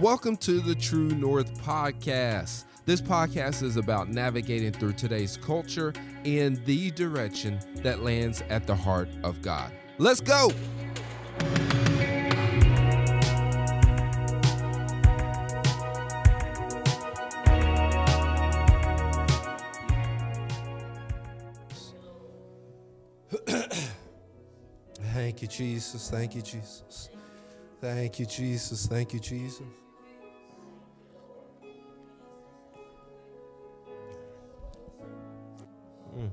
Welcome to the True North Podcast. This podcast is about navigating through today's culture in the direction that lands at the heart of God. Let's go! Thank you, Jesus. Thank you, Jesus. Thank you, Jesus. Thank you, Jesus. Mm.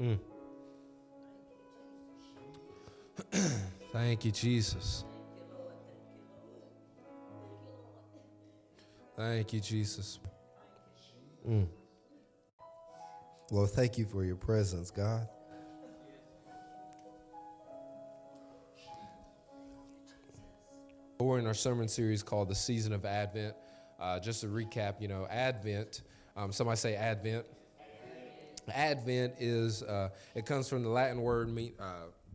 Mm. Thank you, Jesus. Thank you, Jesus. Mm. Lord, thank you for your presence, God. We're in our sermon series called The Season of Advent. Uh, just to recap, you know, Advent, um, somebody say Advent. Advent is, uh, it comes from the Latin word, uh,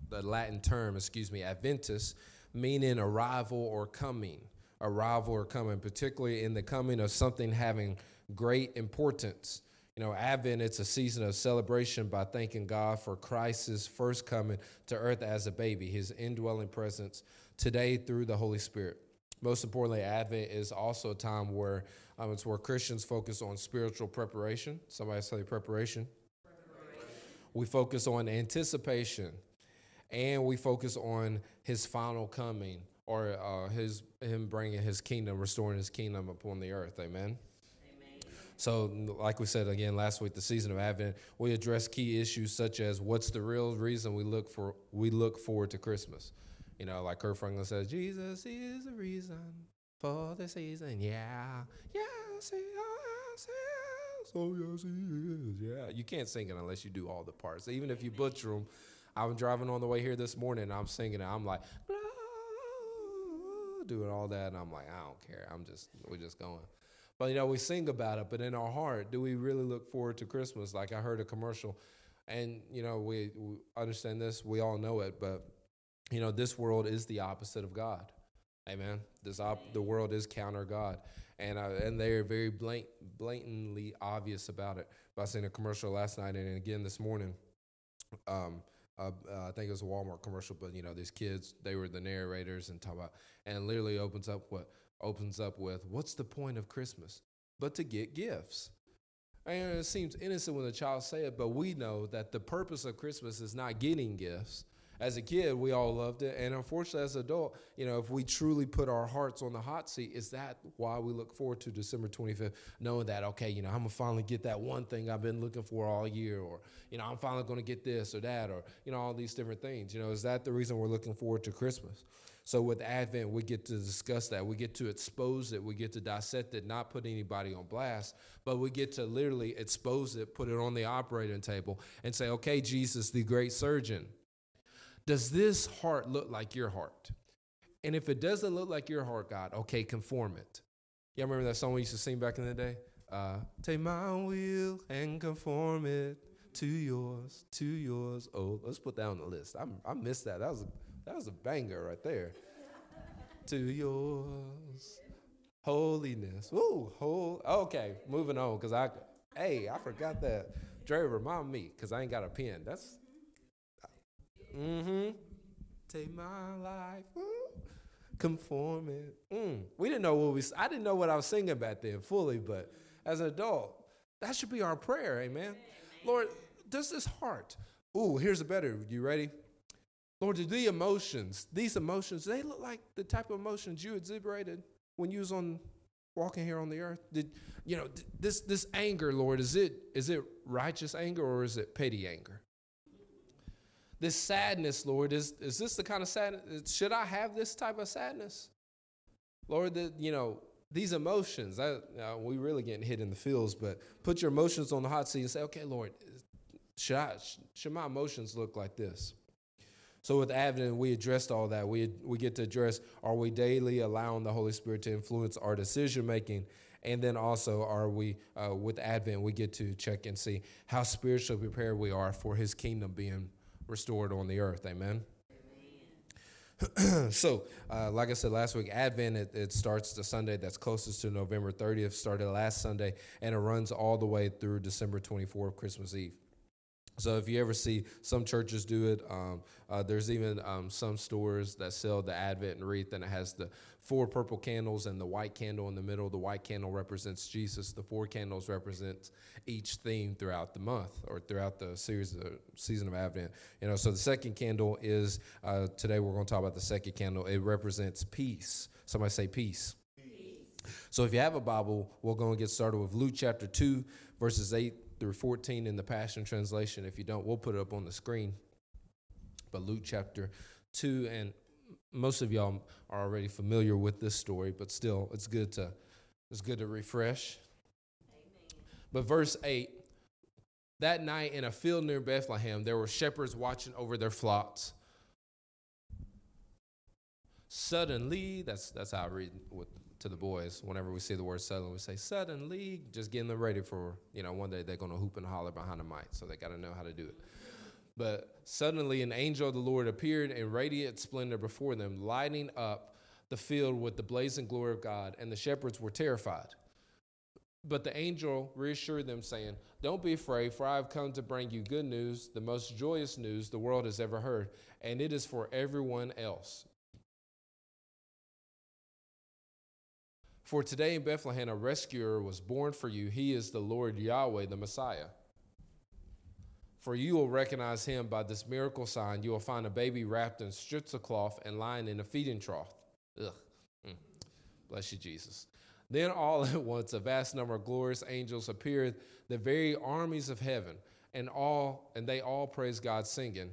the Latin term, excuse me, Adventus, meaning arrival or coming. Arrival or coming, particularly in the coming of something having great importance. You know, Advent, it's a season of celebration by thanking God for Christ's first coming to earth as a baby, his indwelling presence today through the Holy Spirit. Most importantly, Advent is also a time where um, it's where Christians focus on spiritual preparation. Somebody say preparation. preparation. We focus on anticipation, and we focus on His final coming, or uh, His Him bringing His kingdom, restoring His kingdom upon the earth. Amen. So, like we said again last week, the season of Advent, we address key issues such as what's the real reason we look for we look forward to Christmas. You know, like Kirk Franklin says, Jesus is the reason for the season. Yeah, yes, he is. Oh yes, he is. Yeah, you can't sing it unless you do all the parts. Even if you butcher them. I was driving on the way here this morning. And I'm singing it. I'm like, doing all that, and I'm like, I don't care. I'm just, we're just going. But you know, we sing about it, but in our heart, do we really look forward to Christmas? Like I heard a commercial, and you know, we, we understand this, we all know it, but you know, this world is the opposite of God. Amen. This op- the world is counter God, and uh, and they are very blank, blatantly obvious about it. I seen a commercial last night and again this morning. Um, uh, uh, I think it was a Walmart commercial, but you know, these kids, they were the narrators and talk about, and literally opens up what opens up with, What's the point of Christmas? But to get gifts. And it seems innocent when a child say it, but we know that the purpose of Christmas is not getting gifts. As a kid, we all loved it, and unfortunately, as an adult, you know, if we truly put our hearts on the hot seat, is that why we look forward to December 25th, knowing that okay, you know, I'm gonna finally get that one thing I've been looking for all year, or you know, I'm finally gonna get this or that, or you know, all these different things. You know, is that the reason we're looking forward to Christmas? So with Advent, we get to discuss that. We get to expose it. We get to dissect it, not put anybody on blast, but we get to literally expose it, put it on the operating table, and say, okay, Jesus, the great surgeon, does this heart look like your heart? And if it doesn't look like your heart, God, okay, conform it. Y'all remember that song we used to sing back in the day? Uh, Take my will and conform it to yours, to yours. Oh, let's put that on the list. I, I missed that. That was a that was a banger right there. to yours, holiness. Ooh, whole. Okay, moving on because I, hey, I forgot that. Dre, remind me because I ain't got a pen. That's, mm-hmm. Take my life, Ooh. conform it. Mm. We didn't know what we. I didn't know what I was singing back then fully, but as an adult, that should be our prayer, amen. amen. Lord, does this heart? Ooh, here's a better. You ready? Lord, do the emotions, these emotions, they look like the type of emotions you exhibited when you was on walking here on the earth? Did you know this this anger, Lord, is it is it righteous anger or is it petty anger? This sadness, Lord, is is this the kind of sadness? Should I have this type of sadness? Lord, that you know, these emotions, I, uh, we really getting hit in the feels, but put your emotions on the hot seat and say, okay, Lord, should I should my emotions look like this? So with Advent, we addressed all that. We, we get to address are we daily allowing the Holy Spirit to influence our decision making? And then also, are we, uh, with Advent, we get to check and see how spiritually prepared we are for His kingdom being restored on the earth. Amen. so, uh, like I said last week, Advent it, it, starts the Sunday that's closest to November 30th. Started last Sunday, and it runs all the way through December 24th, Christmas Eve. So if you ever see some churches do it, um, uh, there's even um, some stores that sell the Advent wreath, and it has the four purple candles and the white candle in the middle. The white candle represents Jesus. The four candles represent each theme throughout the month or throughout the series, of, season of Advent. You know, so the second candle is uh, today we're going to talk about the second candle. It represents peace. Somebody say peace. peace. So if you have a Bible, we're going to get started with Luke chapter two, verses eight through 14 in the Passion Translation. If you don't, we'll put it up on the screen. But Luke chapter 2, and most of y'all are already familiar with this story, but still, it's good to it's good to refresh. Amen. But verse 8 that night in a field near Bethlehem, there were shepherds watching over their flocks. Suddenly, that's that's how I read with to the boys whenever we see the word suddenly. We say "sudden league," just getting them ready for, you know, one day they're to hoop and holler behind the mic. So they got to know how to do it. But suddenly an angel of the Lord appeared in radiant splendor before them, lighting up the field with the blazing glory of God, and the shepherds were terrified. But the angel reassured them, saying, Don't be afraid, for I have come to bring you good news, the most joyous news the world has ever heard, and it is for everyone else. For today in Bethlehem, a rescuer was born for you. He is the Lord Yahweh, the Messiah. For you will recognize him by this miracle sign. You will find a baby wrapped in strips of cloth and lying in a feeding trough. Ugh. Mm. Bless you, Jesus. Then all at once a vast number of glorious angels appeared, the very armies of heaven, and all and they all praise God, singing.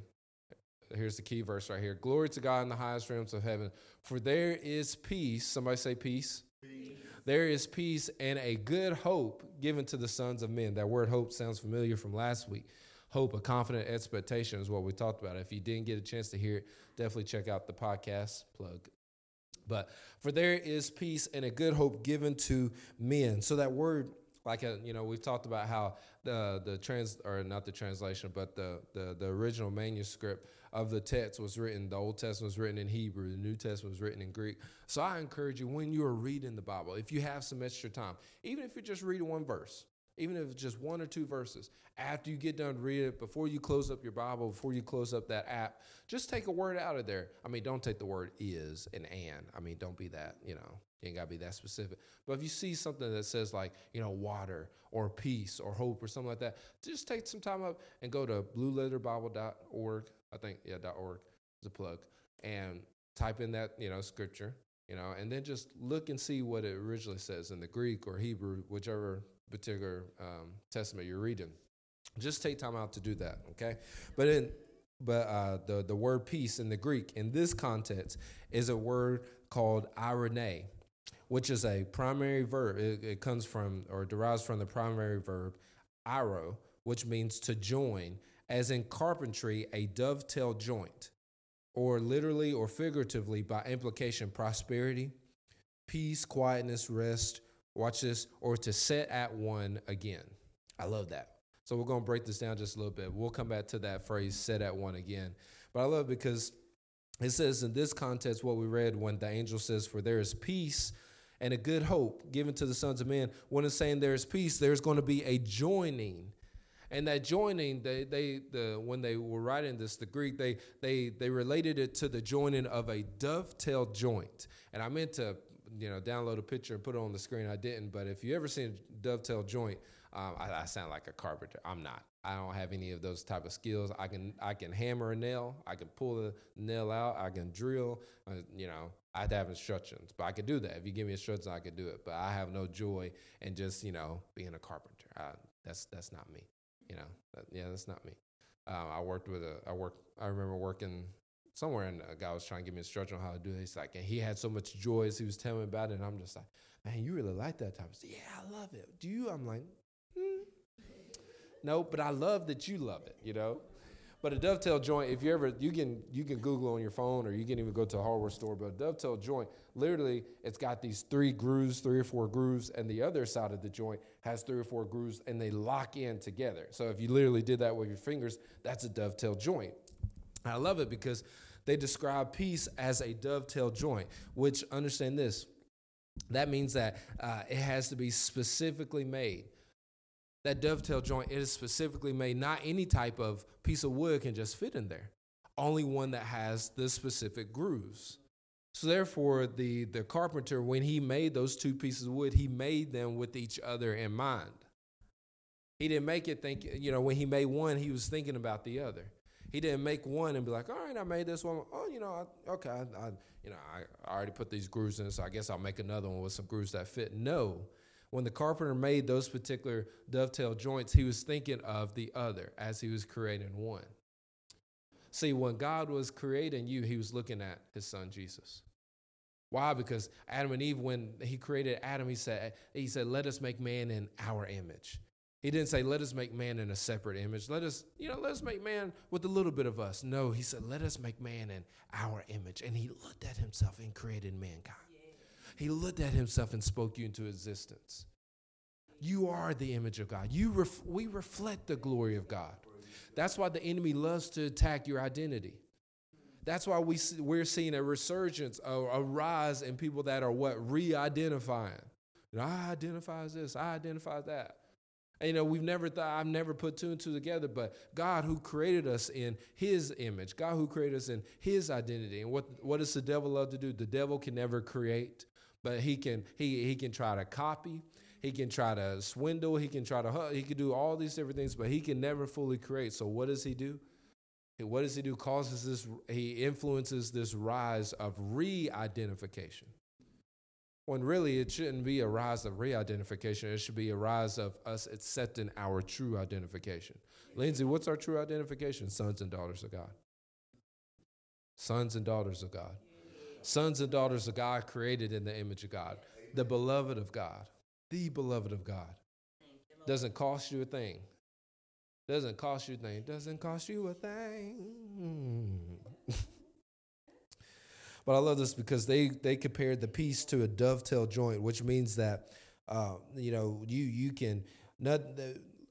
Here's the key verse right here. Glory to God in the highest realms of heaven. For there is peace. Somebody say peace there is peace and a good hope given to the sons of men. That word hope sounds familiar from last week. Hope, a confident expectation is what we talked about. If you didn't get a chance to hear it, definitely check out the podcast plug. But for there is peace and a good hope given to men. So that word, like a, uh, you know, we've talked about how the the trans or not the translation, but the the, the original manuscript of the text was written. The Old Testament was written in Hebrew, the New Testament was written in Greek. So I encourage you when you are reading the Bible, if you have some extra time, even if you're just reading one verse, even if it's just one or two verses, after you get done reading it, before you close up your Bible, before you close up that app, just take a word out of there. I mean, don't take the word is and and. I mean, don't be that, you know, you ain't got to be that specific. But if you see something that says like, you know, water or peace or hope or something like that, just take some time up and go to blueletterbible.org I think yeah, .org is a plug, and type in that you know scripture, you know, and then just look and see what it originally says in the Greek or Hebrew, whichever particular um, testament you're reading. Just take time out to do that, okay? But in but uh, the the word peace in the Greek in this context is a word called eirene, which is a primary verb. It, it comes from or derives from the primary verb eiro, which means to join as in carpentry, a dovetail joint, or literally or figuratively by implication, prosperity, peace, quietness, rest, watch this, or to set at one again. I love that. So we're going to break this down just a little bit. We'll come back to that phrase, set at one again. But I love it because it says in this context, what we read when the angel says, For there is peace and a good hope given to the sons of men. When it's saying there is peace, there's going to be a joining and that joining, they, they the when they were writing this, the Greek, they they they related it to the joining of a dovetail joint. And I meant to you know download a picture and put it on the screen. I didn't, but if you ever seen a dovetail joint, um, I, I, sound like a carpenter. I'm not. I don't have any of those type of skills. I can I can hammer a nail. I can pull the nail out. I can drill. Uh, you know, I have instructions, but I could do that. If you give me instructions, I could do it. But I have no joy in just you know being a carpenter. I, that's that's not me. You know, that, yeah, that's not me. Um, I worked with a, I worked, I remember working somewhere and a guy was trying to give me instruction on how to do this. Like, and he had so much joy as he was telling me about it. And I'm just like, man, you really like that type of stuff. Yeah, I love it. Do you? I'm like, hmm. no, but I love that you love it, you know? But a dovetail joint, if you ever you can you can Google on your phone or you can even go to a hardware store. But a dovetail joint, literally, it's got these three grooves, three or four grooves, and the other side of the joint has three or four grooves, and they lock in together. So if you literally did that with your fingers, that's a dovetail joint. I love it because they describe peace as a dovetail joint, which understand this. That means that uh, it has to be specifically made. That dovetail joint it is specifically made. Not any type of piece of wood can just fit in there. Only one that has the specific grooves. So therefore, the the carpenter, when he made those two pieces of wood, he made them with each other in mind. He didn't make it think, you know, when he made one, he was thinking about the other. He didn't make one and be like, all right, I made this one. Oh, you know, I, okay, I, I, you know, I, I already put these grooves in, so I guess I'll make another one with some grooves that fit. No, when the carpenter made those particular dovetail joints, he was thinking of the other as he was creating one. See, when God was creating you, he was looking at his son Jesus. Why? Because Adam and Eve, when he created Adam, he said, he said, let us make man in our image. He didn't say, let us make man in a separate image. Let us, you know, let us make man with a little bit of us. No, he said, let us make man in our image. And he looked at himself and created mankind. He looked at himself and spoke you into existence. You are the image of God. You ref- we reflect the glory of God. That's why the enemy loves to attack your identity. That's why we we're seeing a resurgence, a, a rise in people that are what re-identifying. You know, I identify as this, I identify as that. And, you know, we've never thought, I've never put two and two together, but God who created us in his image, God who created us in his identity. And what, what does the devil love to do? The devil can never create, but he can, he, he can try to copy. He can try to swindle. He can try to, he can do all these different things, but he can never fully create. So what does he do? What does he do? Causes this, he influences this rise of re identification when really it shouldn't be a rise of re-identification it should be a rise of us accepting our true identification lindsay what's our true identification sons and daughters of god sons and daughters of god sons and daughters of god created in the image of god the beloved of god the beloved of god. Doesn't cost you a thing. Doesn't cost you a thing. Doesn't cost you a thing. But I love this because they they compared the piece to a dovetail joint, which means that uh, you know you you can not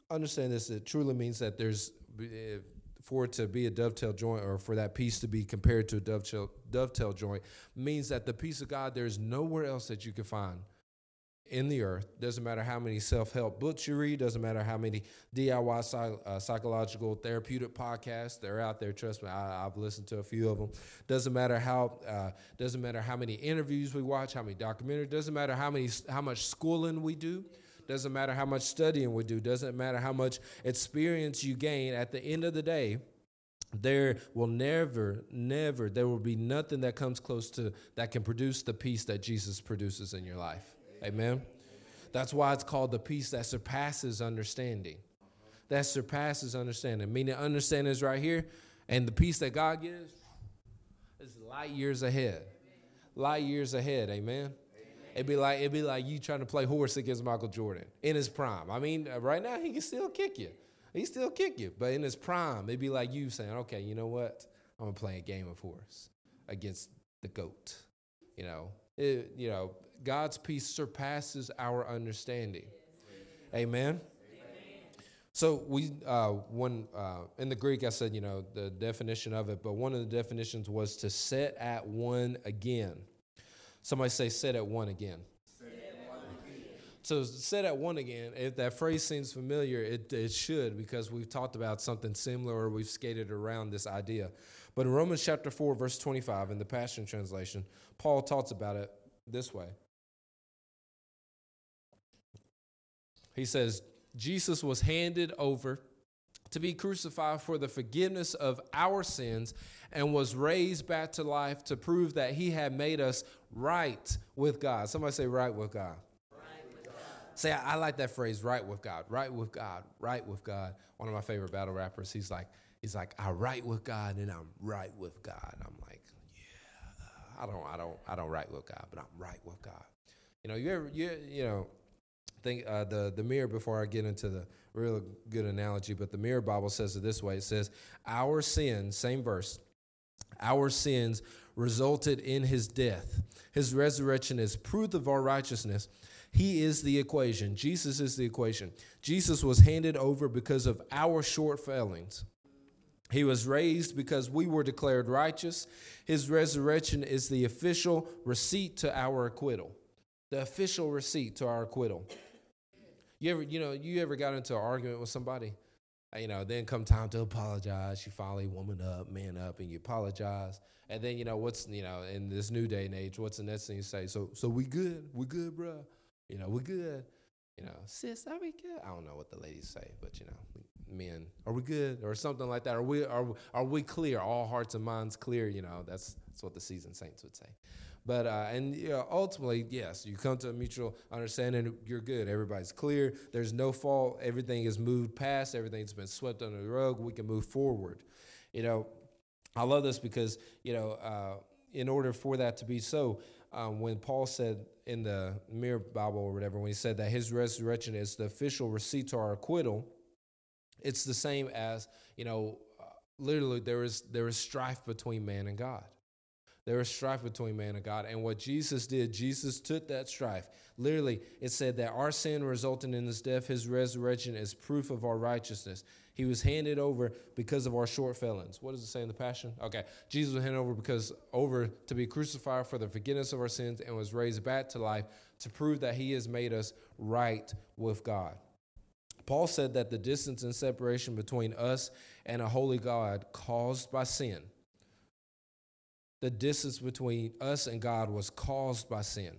understand this. It truly means that there's for it to be a dovetail joint or for that piece to be compared to a dovetail dovetail joint means that the piece of God there's nowhere else that you can find in the earth. Doesn't matter how many self help books you read, doesn't matter how many DIY uh, psychological therapeutic podcasts they're out there. Trust me, I, have listened to a few of them. Doesn't matter how uh, doesn't matter how many interviews we watch, how many documentaries. Doesn't matter how many how much schooling we do. Doesn't matter how much studying we do. Doesn't matter how much experience you gain. At the end of the day, there will never, never, there will be nothing that comes close to that can produce the peace that Jesus produces in your life. Amen. That's why it's called the peace that surpasses understanding. That surpasses understanding. Meaning, understanding is right here, and the peace that God gives is light years ahead. Light years ahead. Amen. It'd be like it'd be like you trying to play horse against Michael Jordan in his prime. I mean, uh, right now he can still kick you. He still kick you, but in his prime, it'd be like you saying, "Okay, you know what? I'm gonna play a game of horse against the goat." You know, it, you know, God's peace surpasses our understanding. Amen. So we uh, one uh, in the Greek, I said you know the definition of it, but one of the definitions was to set at one again. Somebody say set at one again. So set at one again. If that phrase seems familiar, it, it should because we've talked about something similar or we've skated around this idea. But in Romans chapter four, verse twenty-five, in the Passion Translation, Paul talks about it this way. He says, Jesus was handed over to be crucified for the forgiveness of our sins and was raised back to life to prove that he had made us right with God. Somebody say, right with God. Right with God. Say, I, I like that phrase, right with God, right with God, right with God. One of my favorite battle rappers, he's like, he's like, I write with God and I'm right with God. I'm like, yeah, I don't, I don't, I don't write with God, but I'm right with God. You know, you ever, you, you know, think uh, the the mirror before I get into the real good analogy, but the mirror Bible says it this way: it says, "Our sins," same verse, "our sins resulted in his death. His resurrection is proof of our righteousness." He is the equation. Jesus is the equation. Jesus was handed over because of our short failings. He was raised because we were declared righteous. His resurrection is the official receipt to our acquittal. The official receipt to our acquittal. You ever, you know, you ever got into an argument with somebody? Uh, you know, then come time to apologize. You finally woman up, man up, and you apologize. And then, you know, what's, you know, in this new day and age, what's the next thing you say? So, so we good? We good, bro? You know, we good. You know, sis, are we good? I don't know what the ladies say, but you know, men, are we good or something like that? Are we are are we clear? All hearts and minds clear. You know, that's that's what the seasoned saints would say. But uh, and you know, ultimately, yes, you come to a mutual understanding. You're good. Everybody's clear. There's no fault. Everything is moved past. Everything's been swept under the rug. We can move forward. You know, I love this because you know, uh, in order for that to be so, um, when Paul said in the Mirror Bible or whatever, when he said that his resurrection is the official receipt to our acquittal, it's the same as you know, uh, literally there is there is strife between man and God. There is strife between man and God, and what Jesus did, Jesus took that strife. Literally, it said that our sin resulting in his death, his resurrection is proof of our righteousness. He was handed over because of our short failings. What does it say in the Passion? Okay. Jesus was handed over because over to be crucified for the forgiveness of our sins and was raised back to life to prove that he has made us right with God. Paul said that the distance and separation between us and a holy God caused by sin. The distance between us and God was caused by sin.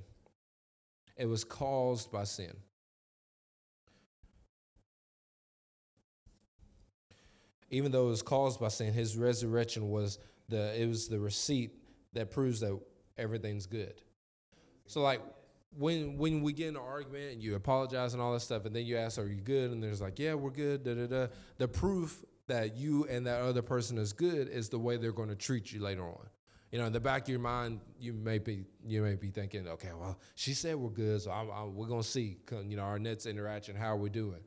It was caused by sin. even though it was caused by sin, his resurrection was the it was the receipt that proves that everything's good. So like when when we get in an argument and you apologize and all that stuff, and then you ask, "Are you good?" and there's like, "Yeah, we're good." Da da da. The proof that you and that other person is good is the way they're going to treat you later on. You know, in the back of your mind, you may be you may be thinking, "Okay, well, she said we're good, so I'm, I'm, we're to see." You know, our next interaction, how we doing?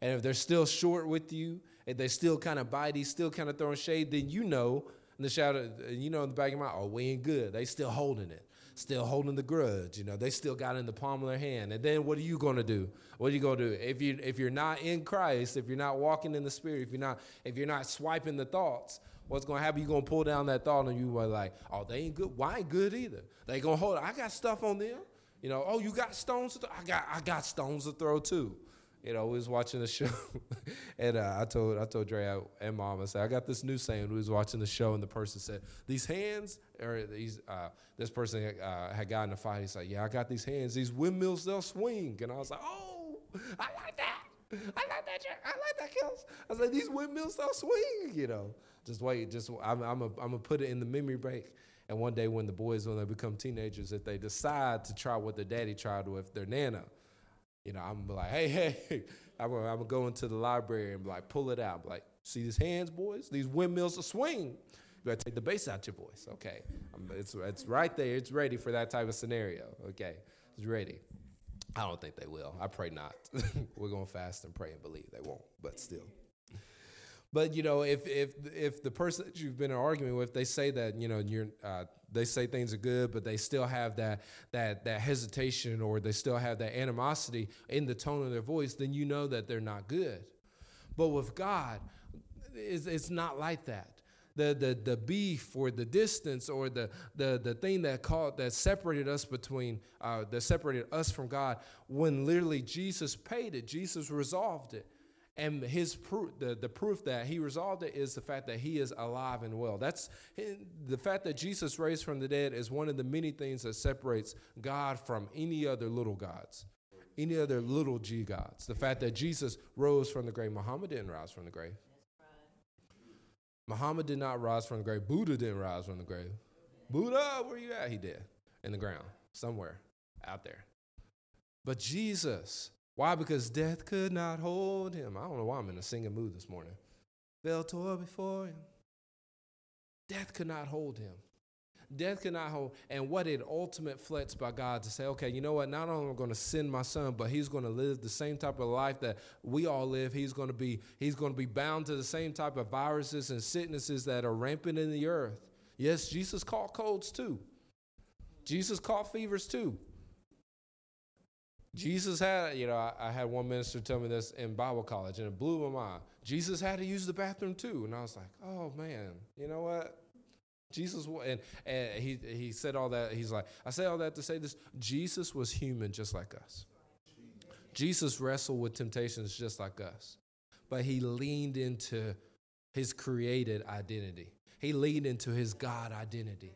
And if they're still short with you if they still kind of bitey, still kind of throwing shade, then you know in the shadow, you know in the back of your mind, oh, we ain't good. They still holding it, still holding the grudge. You know, they still got in the palm of their hand. And then what are you gonna do? What are you gonna do if you if you're not in Christ, if you're not walking in the Spirit, if you're not if you're not swiping the thoughts? What's gonna happen? You're gonna pull down that thought and you are like, oh, they ain't good. Why ain't good either? They gonna hold it. I got stuff on them. You know, oh, you got stones to throw? I got I got stones to throw too you know, we was watching the show, and uh, I told I told Dre and Mom, I said, I got this new saying. We was watching the show, and the person said, "These hands," or these uh, this person uh, had gotten a fight. He's like, "Yeah, I got these hands. These windmills, they'll swing." And I was like, "Oh, I like that. I like that. I like that, kills." I was like, "These windmills, they'll swing." You know, just wait. Just I'm I'm a, I'm gonna put it in the memory bank. And one day when the boys, when they become teenagers, if they decide to try what their daddy tried with their nana, you know, I'm like, hey, hey, I'm gonna, I'm go into the library and like pull it out. I'm like, see these hands, boys? These windmills are swing. You gotta take the bass out your voice. Okay, it's it's right there. It's ready for that type of scenario. Okay, it's ready. I don't think they will. I pray not. We're gonna fast and pray and believe they won't, but still. But you know, if if if the person that you've been arguing with, they say that you know you're, uh, they say things are good, but they still have that that that hesitation or they still have that animosity in the tone of their voice, then you know that they're not good. But with God, it's, it's not like that. The, the, the beef or the distance or the, the, the thing that called that separated us between uh, that separated us from God when literally Jesus paid it Jesus resolved it and his proof, the, the proof that he resolved it is the fact that he is alive and well. That's the fact that Jesus raised from the dead is one of the many things that separates God from any other little gods, any other little g gods. The fact that Jesus rose from the grave. Muhammad didn't rise from the grave. Muhammad did not rise from the grave. Buddha didn't rise from the grave. Buddha, where you at? He did. In the ground, somewhere out there. But Jesus, why? Because death could not hold him. I don't know why I'm in a singing mood this morning. Fell tore before him. Death could not hold him. Death could not hold. And what an ultimate flex by God to say, okay, you know what? Not only am I going to send my son, but he's going to live the same type of life that we all live. He's going to be, he's going to be bound to the same type of viruses and sicknesses that are rampant in the earth. Yes, Jesus caught colds too. Jesus caught fevers too. Jesus had, you know, I, I, had one minister tell me this in Bible college, and it blew my mind. Jesus had to use the bathroom too, and I was like, oh man, you know what? Jesus and and he he said all that. He's like, I say all that to say this: Jesus was human just like us. Jesus wrestled with temptations just like us, but he leaned into his created identity. He leaned into his God identity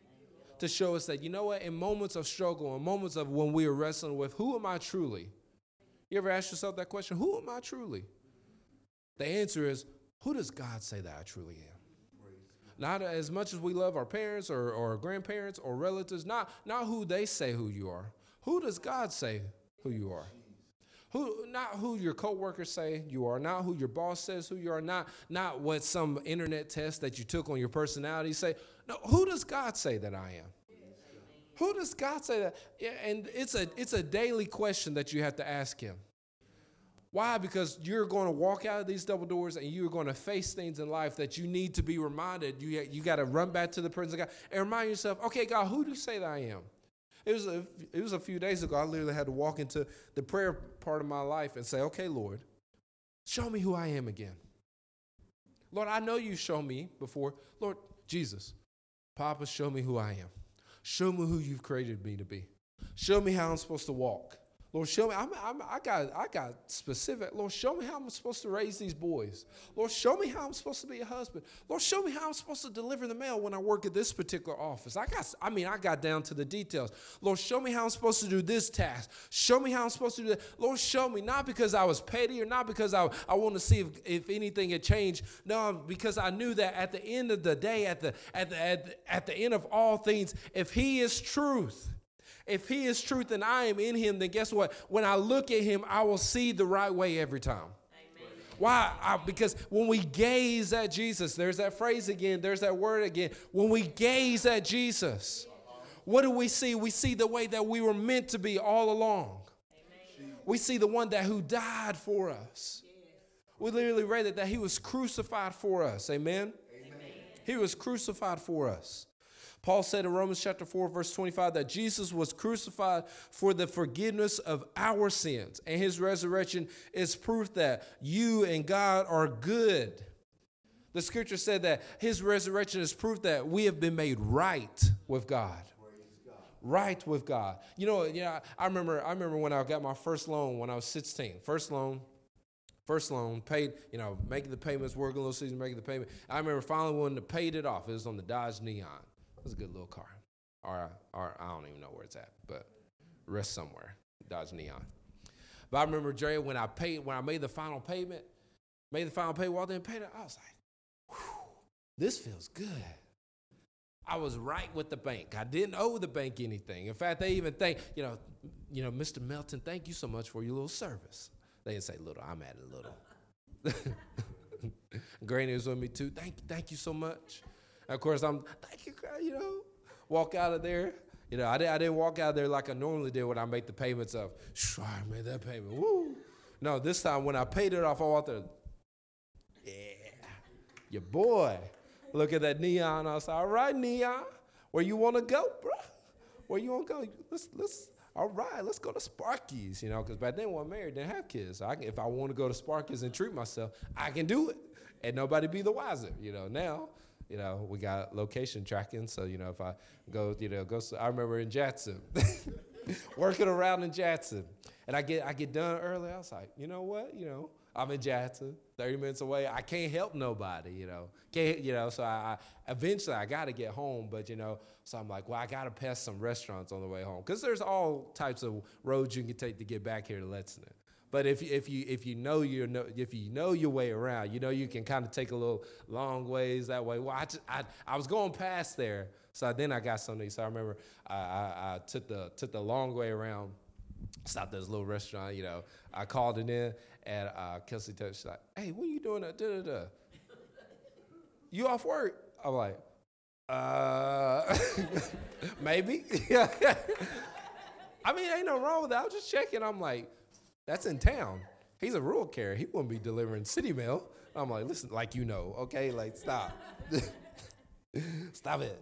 to show us that, you know what, in moments of struggle, in moments of when we are wrestling with who am I truly? You ever ask yourself that question? Who am I truly? The answer is, who does God say that I truly am? Not as much as we love our parents or, or grandparents or relatives, not, not who they say who you are. Who does God say who you are? Who, not who your coworkers say you are, not who your boss says who you are, not, not what some internet test that you took on your personality say. No, who does God say that I am? Who does God say that? Yeah, and it's a it's a daily question that you have to ask him. Why? Because you're going to walk out of these double doors and you're going to face things in life that you need to be reminded. You, you got to run back to the presence of God and remind yourself, okay, God, who do you say that I am? It was, a, it was a few days ago. I literally had to walk into the prayer part of my life and say, okay, Lord, show me who I am again. Lord, I know you shown me before. Lord, Jesus, Papa, show me who I am. Show me who you've created me to be. Show me how I'm supposed to walk. Lord, show me. I'm, I'm, i got, I got specific. Lord, show me how I'm supposed to raise these boys. Lord, show me how I'm supposed to be a husband. Lord, show me how I'm supposed to deliver the mail when I work at this particular office. I got, I mean, I got down to the details. Lord, show me how I'm supposed to do this task. Show me how I'm supposed to do that. Lord, show me not because I was petty or not because I, I want to see if, if anything had changed. No, um, because I knew that at the end of the day, at the, at the, at the, at the end of all things, if He is truth if he is truth and I am in him, then guess what? When I look at him, I will see the right way every time. Amen. Why? I, because when we gaze at Jesus, there's that phrase again, there's that word again. When we gaze at Jesus, what do we see? We see the way that we were meant to be all along. Amen. We see the one that who died for us. We literally read it that he was crucified for us. Amen? Amen. He was crucified for us. Paul said in Romans chapter 4, verse 25, that Jesus was crucified for the forgiveness of our sins, and his resurrection is proof that you and God are good. The scripture said that his resurrection is proof that we have been made right with God. Right with God. You know, yeah, I remember I remember when I got my first loan when I was 16. First loan, First loan, paid, you know, making the payments, working a little season, making the payment. I remember finally when to paid it off. It was on the Dodge Neon. It was a good little car. Or, or I don't even know where it's at, but rest somewhere. Dodge Neon. But I remember Dre when I paid when I made the final payment, made the final payment, walked and paid it. I was like, this feels good. I was right with the bank. I didn't owe the bank anything. In fact, they even thank, you know, you know, Mr. Melton, thank you so much for your little service. They didn't say little, I'm at a little. Granny was with me too. Thank, thank you so much. Of course, I'm, thank you, you know, walk out of there. You know, I, did, I didn't walk out there like I normally did when I make the payments of, I made that payment, woo. No, this time when I paid it off, I walked there, yeah, your boy. Look at that neon. I was all right, neon, where you want to go, bro? Where you want to go? Let's, let's, all right, let's go to Sparky's, you know, because back then when I married, didn't have kids. So I can, if I want to go to Sparky's and treat myself, I can do it, and nobody be the wiser, you know. Now you know, we got location tracking. So, you know, if I go, you know, go, I remember in Jackson, working around in Jackson, and I get, I get done early. I was like, you know what, you know, I'm in Jackson, 30 minutes away. I can't help nobody, you know. Can't, you know, so I, I eventually I got to get home, but you know, so I'm like, well, I got to pass some restaurants on the way home because there's all types of roads you can take to get back here to Lexington. But if, if you if you know your if you know your way around, you know you can kind of take a little long ways that way. Well, I, just, I, I was going past there, so then I got something. So I remember I, I, I took the took the long way around, stopped at this little restaurant. You know, I called it in, and uh, Kelsey touched she's like, "Hey, what are you doing? Da, da, da. You off work?" I'm like, "Uh, maybe." I mean, ain't no wrong with that. I was just checking. I'm like. That's in town. He's a rural carrier. He wouldn't be delivering city mail. I'm like, listen, like you know, okay? Like, stop. stop it.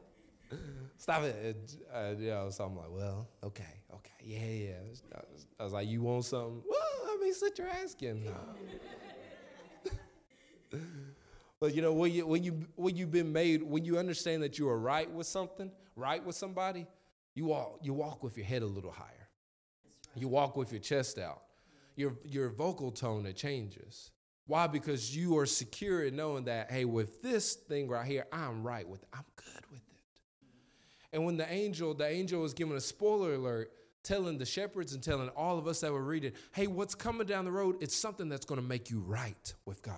Stop it. Uh, you know, so I'm like, well, okay, okay, yeah, yeah. I was, I was like, you want something? Well, I mean, sit your ass again. No. but you know, when you when you when you've been made, when you understand that you are right with something, right with somebody, you walk you walk with your head a little higher. Right. You walk with your chest out. Your your vocal tone it changes. Why? Because you are secure in knowing that, hey, with this thing right here, I'm right with it. I'm good with it. And when the angel, the angel was given a spoiler alert, telling the shepherds and telling all of us that were reading, hey, what's coming down the road, it's something that's going to make you right with God.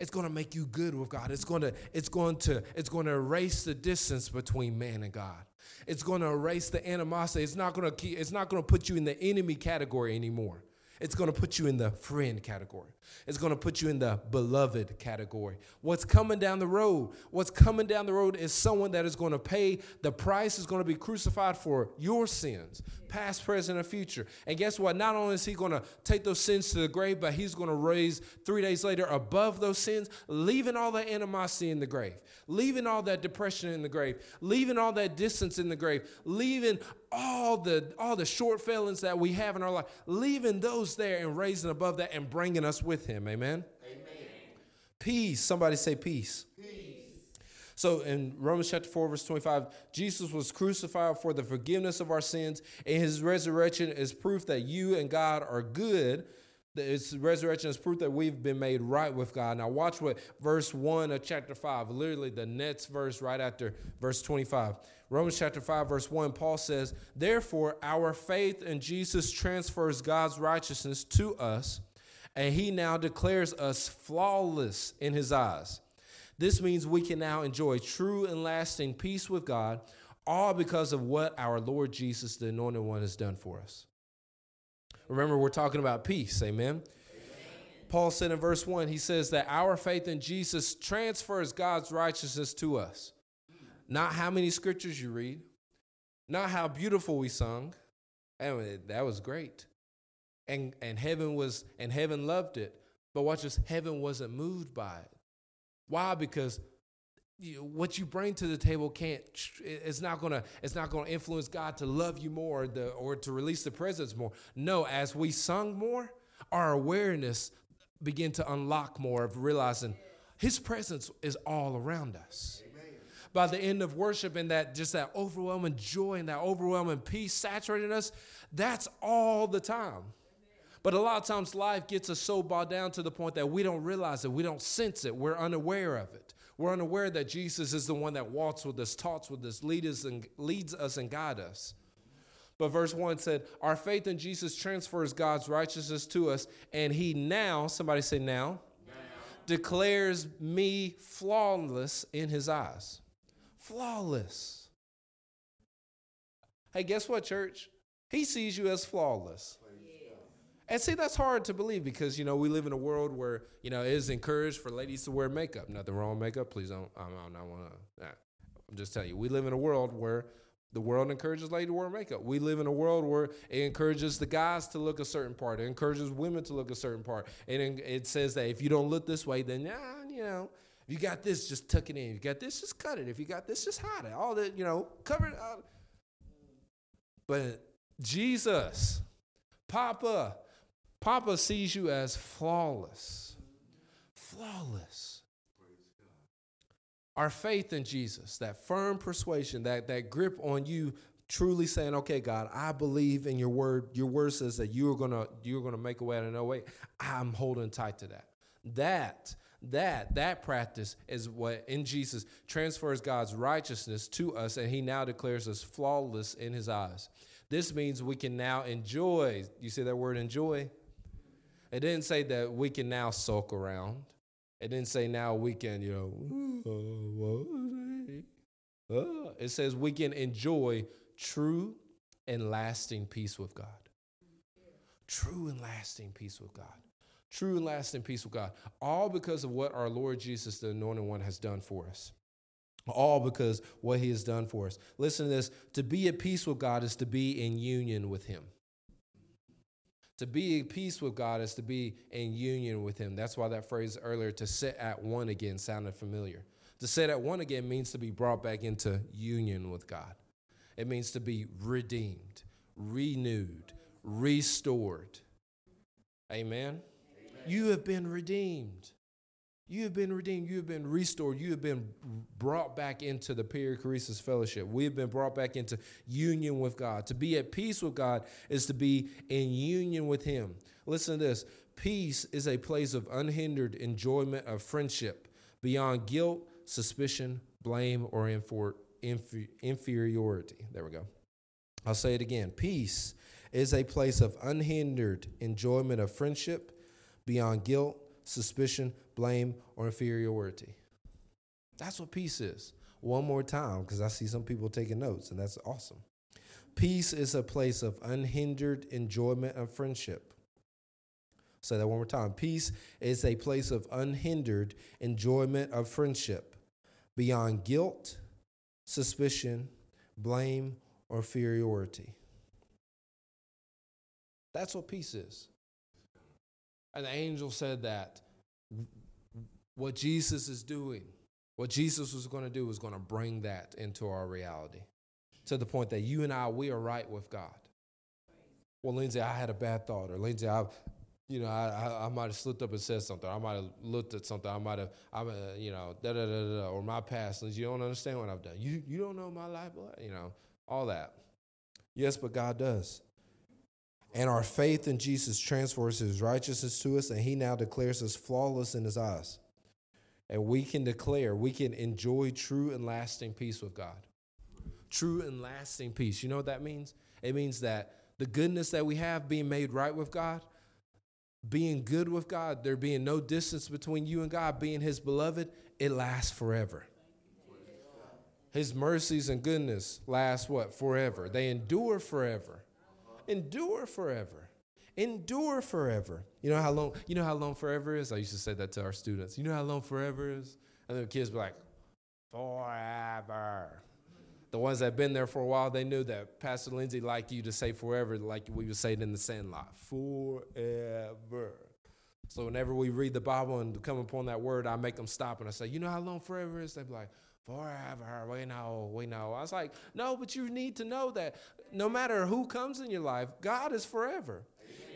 It's going to make you good with God. It's going to, it's going to, it's going to erase the distance between man and God. It's going to erase the animosity. It's not going to keep, it's not going to put you in the enemy category anymore. It's going to put you in the friend category. It's going to put you in the beloved category. What's coming down the road? What's coming down the road is someone that is going to pay the price, is going to be crucified for your sins, past, present, and future. And guess what? Not only is he going to take those sins to the grave, but he's going to raise three days later above those sins, leaving all that animosity in the grave, leaving all that depression in the grave, leaving all that distance in the grave, leaving all the all the short failings that we have in our life, leaving those there and raising above that and bringing us with him. Amen. Amen. Peace. Somebody say peace. Peace. So in Romans chapter 4, verse 25, Jesus was crucified for the forgiveness of our sins, and his resurrection is proof that you and God are good. His resurrection is proof that we've been made right with God. Now, watch what verse 1 of chapter 5, literally the next verse right after verse 25. Romans chapter 5, verse 1, Paul says, Therefore, our faith in Jesus transfers God's righteousness to us, and he now declares us flawless in his eyes. This means we can now enjoy true and lasting peace with God, all because of what our Lord Jesus, the Anointed One, has done for us. Remember, we're talking about peace. Amen. Paul said in verse 1, he says that our faith in Jesus transfers God's righteousness to us. Not how many scriptures you read, not how beautiful we sung. And that was great. And and heaven was and heaven loved it. But watch this, heaven wasn't moved by it. Why? Because you, what you bring to the table can't it's not gonna it's not gonna influence God to love you more or, the, or to release the presence more. No, as we sung more, our awareness began to unlock more of realizing His presence is all around us by the end of worship and that just that overwhelming joy and that overwhelming peace saturating us, that's all the time. But a lot of times life gets us so bogged down to the point that we don't realize it, we don't sense it, we're unaware of it. We're unaware that Jesus is the one that walks with us, talks with us, leads us and leads us and guides us. But verse 1 said, Our faith in Jesus transfers God's righteousness to us, and he now, somebody say now, now. declares me flawless in his eyes flawless. Hey, guess what, church? He sees you as flawless. And see, that's hard to believe because, you know, we live in a world where, you know, it is encouraged for ladies to wear makeup. Nothing wrong with makeup. Please don't, I don't, don't want to. I'm just telling you, we live in a world where the world encourages ladies to wear makeup. We live in a world where it encourages the guys to look a certain part. It encourages women to look a certain part. And it says that if you don't look this way, then, yeah, you know, if you got this, just tuck it in. If you got this, just cut it. If you got this, just hide it. All that, you know, cover it up. But Jesus, Papa, Papa sees you as flawless. Flawless. Our faith in Jesus, that firm persuasion, that, that grip on you truly saying, okay, God, I believe in your word. Your word says that you're gonna you're gonna make a way out of no way. I'm holding tight to that. That that that practice is what in Jesus transfers God's righteousness to us and he now declares us flawless in his eyes. This means we can now enjoy. You see that word enjoy? It didn't say that we can now sulk around. It didn't say now we can, you know, uh, it says we can enjoy true and lasting peace with God. True and lasting peace with God true and lasting peace with God. All because of what our Lord Jesus, the Anointed One, has done for us. All because what he has done for us. Listen to this to be at peace with God is to be in union with him. To be at peace with God is to be in union with him. That's why that phrase earlier, to sit at one again, sounded familiar. To say that one again means to be brought back into union with God. It means to be redeemed, renewed, restored. Amen. Amen. You have been redeemed. You have been redeemed. You have been restored. You have been brought back into the perichoresis fellowship. We have been brought back into union with God. To be at peace with God is to be in union with Him. Listen to this peace is a place of unhindered enjoyment of friendship beyond guilt, suspicion, blame, or inferiority. There we go. I'll say it again. Peace is a place of unhindered enjoyment of friendship beyond guilt, suspicion, blame, or inferiority. That's what peace is. One more time, because I see some people taking notes, and that's awesome. Peace is a place of unhindered enjoyment of friendship. Say that one more time. Peace is a place of unhindered enjoyment of friendship beyond guilt, suspicion, blame, or inferiority. That's what peace is. And the angel said that what Jesus is doing, what Jesus was going to do, was going to bring that into our reality to the point that you and I, we are right with God. Well, Lindsay, I had a bad thought, or Lindsay, I, you know, I, I, I might have slipped up and said something. I might have looked at something. I might have, I, uh, you know, da da da da, or my past. Lindsay, you don't understand what I've done. You, you don't know my life, you know, all that. Yes, but God does. And our faith in Jesus transfers his righteousness to us, and he now declares us flawless in his eyes. And we can declare, we can enjoy true and lasting peace with God. True and lasting peace. You know what that means? It means that the goodness that we have being made right with God, being good with God, there being no distance between you and God, being his beloved, it lasts forever. His mercies and goodness last what? Forever. They endure forever endure forever. Endure forever. You know how long, you know how long forever is? I used to say that to our students. You know how long forever is? And the kids be like, forever. The ones that have been there for a while, they knew that Pastor Lindsay liked you to say forever, like we would say it in the sandlot. Forever. So whenever we read the Bible and come upon that word, I make them stop and I say, You know how long forever is? They'd be like, forever. We know, we know. I was like, no, but you need to know that no matter who comes in your life, God is forever.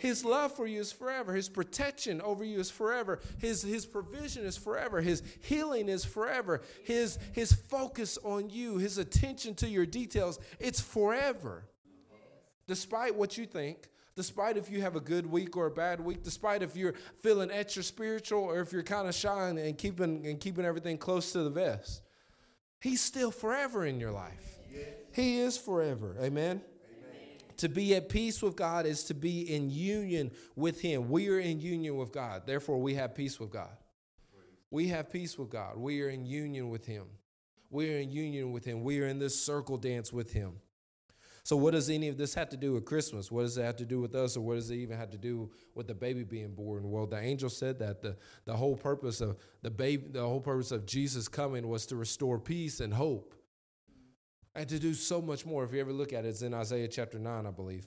His love for you is forever. His protection over you is forever. His, his provision is forever. His healing is forever. His, his focus on you, his attention to your details, it's forever. Despite what you think, despite if you have a good week or a bad week, despite if you're feeling extra spiritual or if you're kind of shy and keeping, and keeping everything close to the vest. He's still forever in your life. He is forever. Amen. To be at peace with God is to be in union with Him. We are in union with God. Therefore, we have peace with God. We have peace with God. We are in union with Him. We are in union with Him. We are in this circle dance with Him. So, what does any of this have to do with Christmas? What does it have to do with us, or what does it even have to do with the baby being born? Well, the angel said that the, the whole purpose of the baby, the whole purpose of Jesus coming was to restore peace and hope, and to do so much more. If you ever look at it, it's in Isaiah chapter nine, I believe,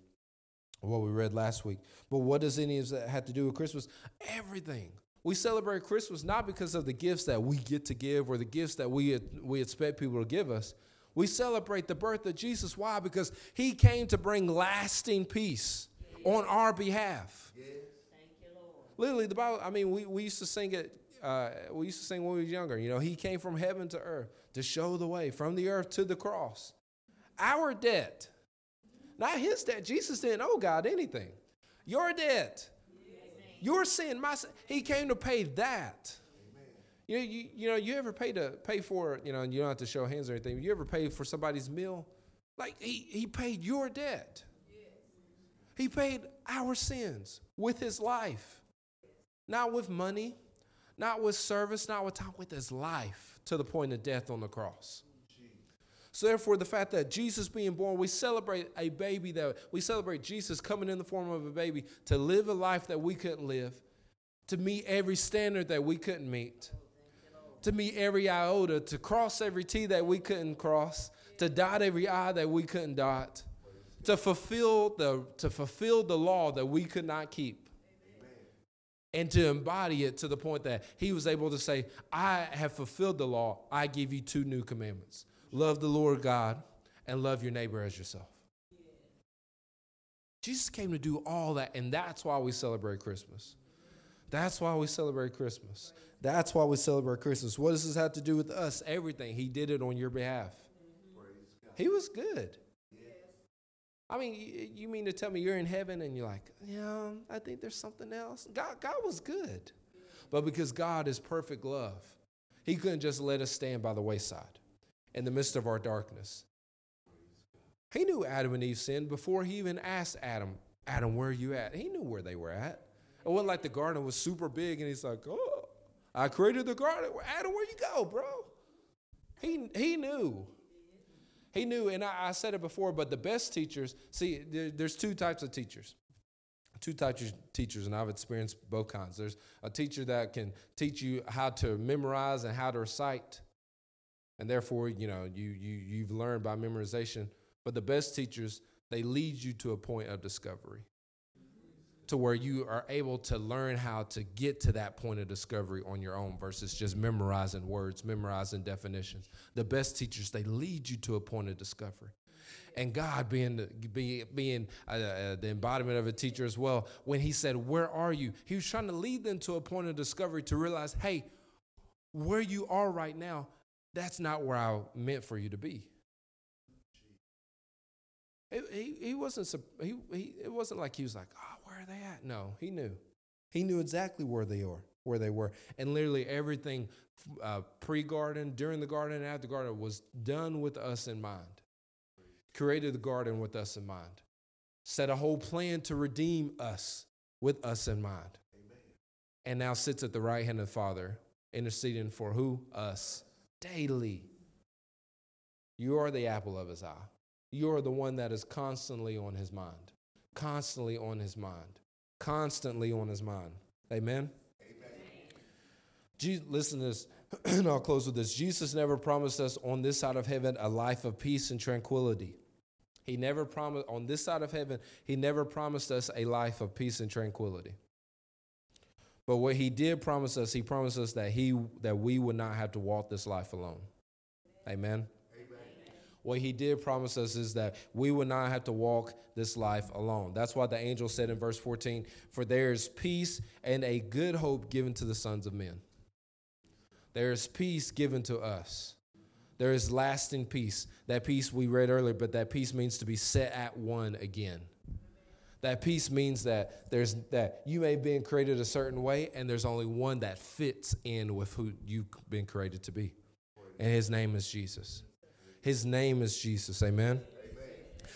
what we read last week. But what does any of that have to do with Christmas? Everything. We celebrate Christmas not because of the gifts that we get to give or the gifts that we we expect people to give us we celebrate the birth of Jesus. Why? Because he came to bring lasting peace on our behalf. Yes. Thank you, Lord. Literally, the Bible, I mean, we, we used to sing it, uh, we used to sing when we was younger. You know, he came from heaven to earth to show the way, from the earth to the cross. Our debt, not his debt. Jesus didn't owe God anything. Your debt, your sin, my sin. He came to pay that. You know, you, you know, you ever pay to pay for, you know, and you don't have to show hands or anything. You ever pay for somebody's meal? Like he, he paid your debt. He paid our sins with his life. Not with money, not with service, not with time, with his life to the point of death on the cross. So therefore, the fact that Jesus being born, we celebrate a baby that we celebrate Jesus coming in the form of a baby to live a life that we couldn't live, to meet every standard that we couldn't meet to meet every iota, to cross every T that we couldn't cross, to dot every I that we couldn't dot, to fulfill the, to fulfill the law that we could not keep. And to embody it to the point that he was able to say, I have fulfilled the law. I give you two new commandments love the Lord God and love your neighbor as yourself. Jesus came to do all that, and that's why we celebrate Christmas. That's why we celebrate Christmas. That's why we celebrate Christmas. What does this have to do with us? Everything. He did it on your behalf. He was good. I mean, you mean to tell me you're in heaven and you're like, yeah, I think there's something else? God, God was good. But because God is perfect love, He couldn't just let us stand by the wayside in the midst of our darkness. He knew Adam and Eve sinned before he even asked Adam, Adam, where are you at? He knew where they were at. It wasn't like the garden was super big and he's like, oh, I created the garden. Adam, where you go, bro? He, he knew. He knew, and I, I said it before, but the best teachers, see, there, there's two types of teachers. Two types of teachers, and I've experienced both kinds. There's a teacher that can teach you how to memorize and how to recite, and therefore, you know, you, you, you've learned by memorization. But the best teachers, they lead you to a point of discovery to where you are able to learn how to get to that point of discovery on your own versus just memorizing words, memorizing definitions. The best teachers, they lead you to a point of discovery. And God, being the, being, being uh, uh, the embodiment of a teacher as well, when He said, Where are you? He was trying to lead them to a point of discovery to realize, hey, where you are right now, that's not where I meant for you to be. He, he, wasn't he, he, it wasn't like he was like, oh, where are they at? No, he knew. He knew exactly where they are, where they were. And literally everything uh, pre-garden, during the garden, and after the garden was done with us in mind. Created the garden with us in mind. Set a whole plan to redeem us with us in mind. Amen. And now sits at the right hand of the Father, interceding for who? Us. Daily. You are the apple of his eye. You're the one that is constantly on his mind, constantly on his mind, constantly on his mind. Amen? Amen. listen to this, and I'll close with this. Jesus never promised us on this side of heaven a life of peace and tranquility. He never promised, on this side of heaven, he never promised us a life of peace and tranquility. But what he did promise us, he promised us that he that we would not have to walk this life alone. Amen what he did promise us is that we would not have to walk this life alone. That's why the angel said in verse 14, For there is peace and a good hope given to the sons of men. There is peace given to us. There is lasting peace. That peace we read earlier, but that peace means to be set at one again. That peace means that there's that you may have been created a certain way, and there's only one that fits in with who you've been created to be. And his name is Jesus. His name is Jesus. Amen. Amen.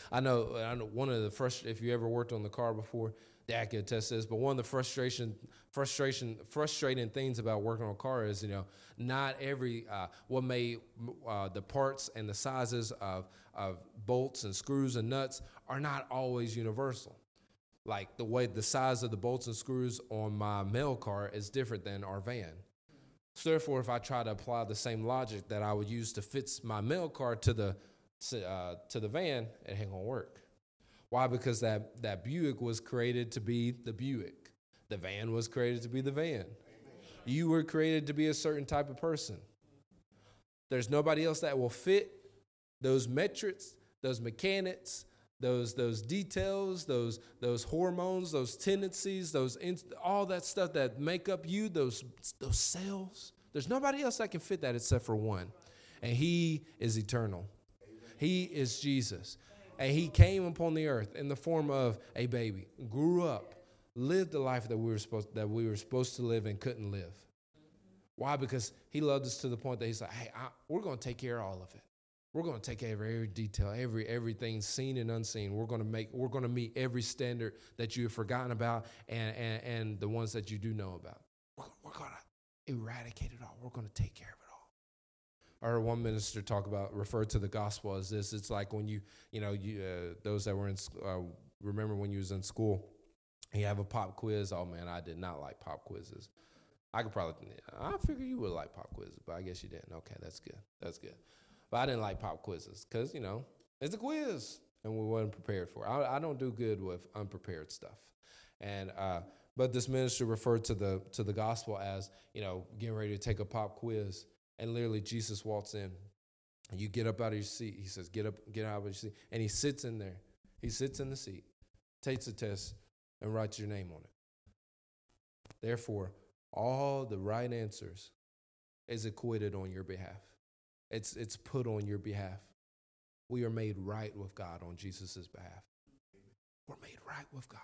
I know, I know one of the frust- if you ever worked on the car before, Dad can attest this, but one of the frustration, frustration, frustrating things about working on a car is, you know, not every, uh, what may, uh, the parts and the sizes of, of bolts and screws and nuts are not always universal. Like the way the size of the bolts and screws on my mail car is different than our van. So therefore, if I try to apply the same logic that I would use to fit my mail card to the uh, to the van, it ain't gonna work. Why? Because that that Buick was created to be the Buick. The van was created to be the van. You were created to be a certain type of person. There's nobody else that will fit those metrics, those mechanics, those those details, those those hormones, those tendencies, those all that stuff that make up you, those those cells. There's nobody else that can fit that except for one, and He is eternal. He is Jesus, and He came upon the earth in the form of a baby, grew up, lived the life that we were supposed that we were supposed to live and couldn't live. Why? Because He loved us to the point that He's like, "Hey, I, we're going to take care of all of it." We're going to take of every detail, every everything seen and unseen. We're going to make we're going to meet every standard that you have forgotten about and and, and the ones that you do know about. We're, we're going to eradicate it all. We're going to take care of it all. I heard one minister talk about refer to the gospel as this. It's like when you you know you uh, those that were in uh, remember when you was in school, you have a pop quiz. Oh man, I did not like pop quizzes. I could probably I figure you would like pop quizzes, but I guess you didn't. Okay, that's good. That's good. But I didn't like pop quizzes because, you know, it's a quiz and we weren't prepared for it. I, I don't do good with unprepared stuff. And uh, But this minister referred to the to the gospel as, you know, getting ready to take a pop quiz. And literally Jesus walks in. You get up out of your seat. He says, Get up, get out of your seat. And he sits in there. He sits in the seat, takes a test, and writes your name on it. Therefore, all the right answers is acquitted on your behalf. It's, it's put on your behalf. We are made right with God on Jesus' behalf. We're made right with God.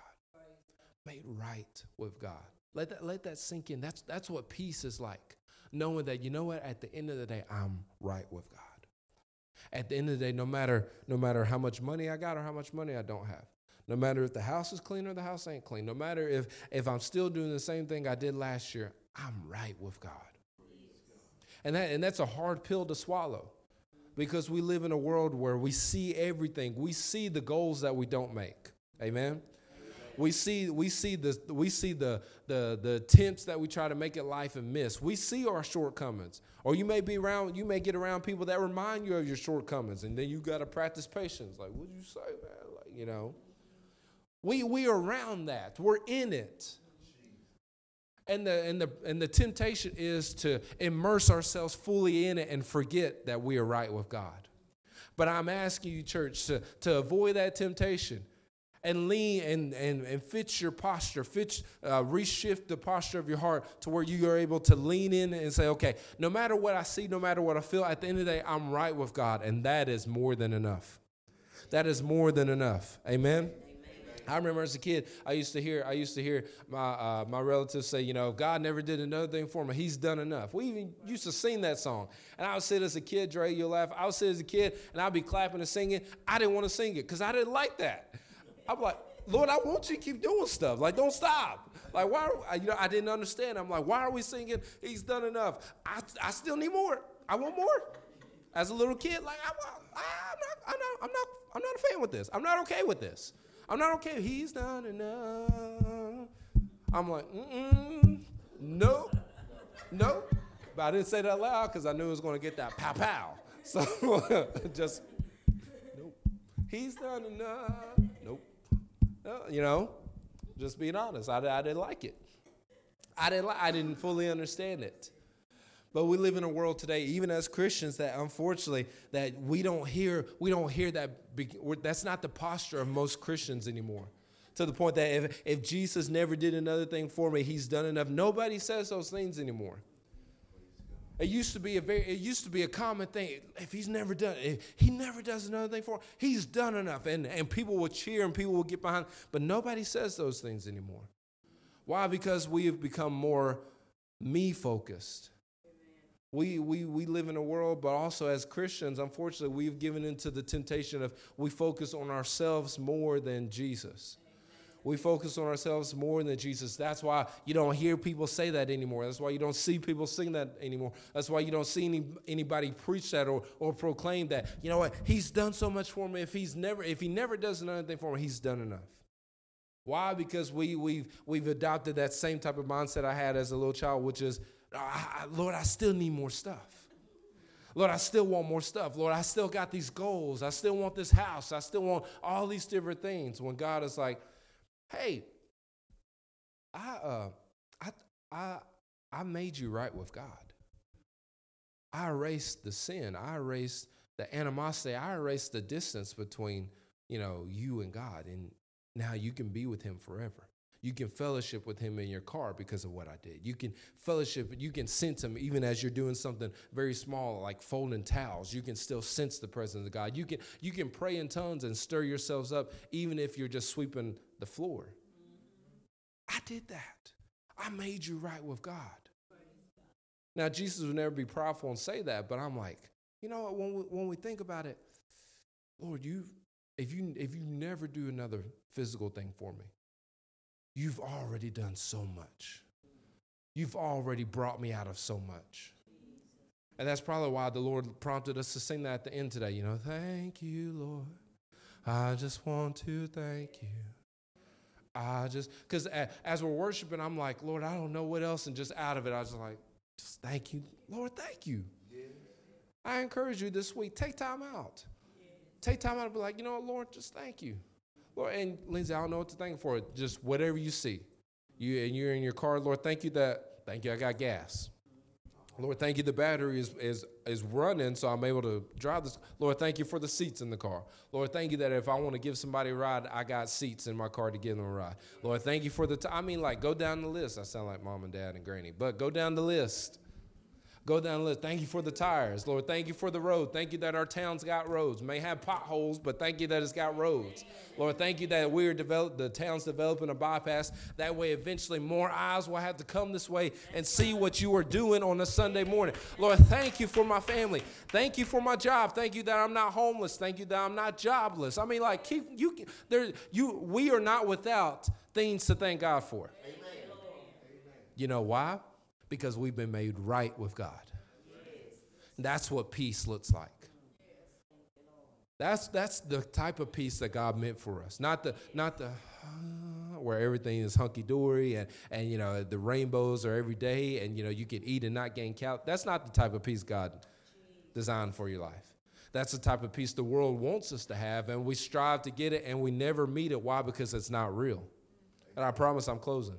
Made right with God. Let that, let that sink in. That's, that's what peace is like. Knowing that, you know what, at the end of the day, I'm right with God. At the end of the day, no matter, no matter how much money I got or how much money I don't have, no matter if the house is clean or the house ain't clean, no matter if, if I'm still doing the same thing I did last year, I'm right with God. And, that, and that's a hard pill to swallow because we live in a world where we see everything. We see the goals that we don't make. Amen. We see, we see the we see the, the the attempts that we try to make it life and miss. We see our shortcomings. Or you may be around, you may get around people that remind you of your shortcomings, and then you got to practice patience. Like, what'd you say, man? Like, you know. We we are around that. We're in it. And the, and, the, and the temptation is to immerse ourselves fully in it and forget that we are right with God. But I'm asking you, church, to, to avoid that temptation and lean and, and, and fit your posture, fit, uh, reshift the posture of your heart to where you are able to lean in and say, okay, no matter what I see, no matter what I feel, at the end of the day, I'm right with God. And that is more than enough. That is more than enough. Amen. I remember as a kid, I used to hear, I used to hear my uh, my relatives say, you know, God never did another thing for me. He's done enough. We even used to sing that song, and I would sit as a kid, Dre, you'll laugh. I would sit as a kid, and I'd be clapping and singing. I didn't want to sing it because I didn't like that. I'm like, Lord, I want you to keep doing stuff. Like, don't stop. Like, why? Are, you know, I didn't understand. I'm like, why are we singing? He's done enough. I, I still need more. I want more. As a little kid, like, I, I'm not, I'm not, I'm not, I'm not a fan with this. I'm not okay with this. I'm not okay. He's done enough. I'm like, mm nope, nope. But I didn't say that loud because I knew it was going to get that pow pow. So just, nope. He's done enough. Nope. Uh, you know, just being honest. I, I didn't like it. I didn't, li- I didn't fully understand it. But we live in a world today, even as Christians, that unfortunately that we don't hear we don't hear that. That's not the posture of most Christians anymore. To the point that if, if Jesus never did another thing for me, He's done enough. Nobody says those things anymore. It used to be a very, it used to be a common thing. If he's never done, if he never does another thing for, him, he's done enough, and and people will cheer and people will get behind. But nobody says those things anymore. Why? Because we have become more me focused we, we, we live in a world, but also as Christians, unfortunately, we've given into the temptation of we focus on ourselves more than Jesus. We focus on ourselves more than Jesus. That's why you don't hear people say that anymore. That's why you don't see people sing that anymore. That's why you don't see any, anybody preach that or, or proclaim that. You know what? He's done so much for me. If he's never, if he never does another thing for me, he's done enough. Why? Because we, we've, we've adopted that same type of mindset I had as a little child, which is I, Lord, I still need more stuff. Lord, I still want more stuff. Lord, I still got these goals. I still want this house. I still want all these different things. When God is like, hey, I uh I I I made you right with God. I erased the sin. I erased the animosity. I erased the distance between, you know, you and God. And now you can be with him forever. You can fellowship with him in your car because of what I did. You can fellowship, you can sense him even as you're doing something very small like folding towels. You can still sense the presence of God. You can you can pray in tongues and stir yourselves up even if you're just sweeping the floor. I did that. I made you right with God. Now Jesus would never be prideful and say that, but I'm like, you know, when we, when we think about it, Lord, you if you if you never do another physical thing for me, You've already done so much. You've already brought me out of so much. And that's probably why the Lord prompted us to sing that at the end today. You know, thank you, Lord. I just want to thank you. I just, because as we're worshiping, I'm like, Lord, I don't know what else. And just out of it, I was like, just thank you. Lord, thank you. I encourage you this week, take time out. Take time out and be like, you know what, Lord, just thank you. Lord, and Lindsay, I don't know what to thank for. Just whatever you see. You and you're in your car, Lord, thank you that thank you I got gas. Lord, thank you. The battery is, is, is running, so I'm able to drive this. Lord, thank you for the seats in the car. Lord, thank you that if I want to give somebody a ride, I got seats in my car to give them a ride. Lord, thank you for the. T- I mean, like, go down the list. I sound like mom and dad and granny, but go down the list. Go down the list. Thank you for the tires. Lord, thank you for the road. Thank you that our town's got roads. May have potholes, but thank you that it's got roads. Lord, thank you that we're develop the town's developing a bypass. That way, eventually, more eyes will have to come this way and see what you are doing on a Sunday morning. Lord, thank you for my family. Thank you for my job. Thank you that I'm not homeless. Thank you that I'm not jobless. I mean, like, keep you there. You, we are not without things to thank God for. Amen. You know why? Because we've been made right with God. That's what peace looks like. That's that's the type of peace that God meant for us. Not the not the uh, where everything is hunky dory and and you know the rainbows are every day and you know you can eat and not gain count. That's not the type of peace God designed for your life. That's the type of peace the world wants us to have, and we strive to get it, and we never meet it. Why? Because it's not real. And I promise I'm closing.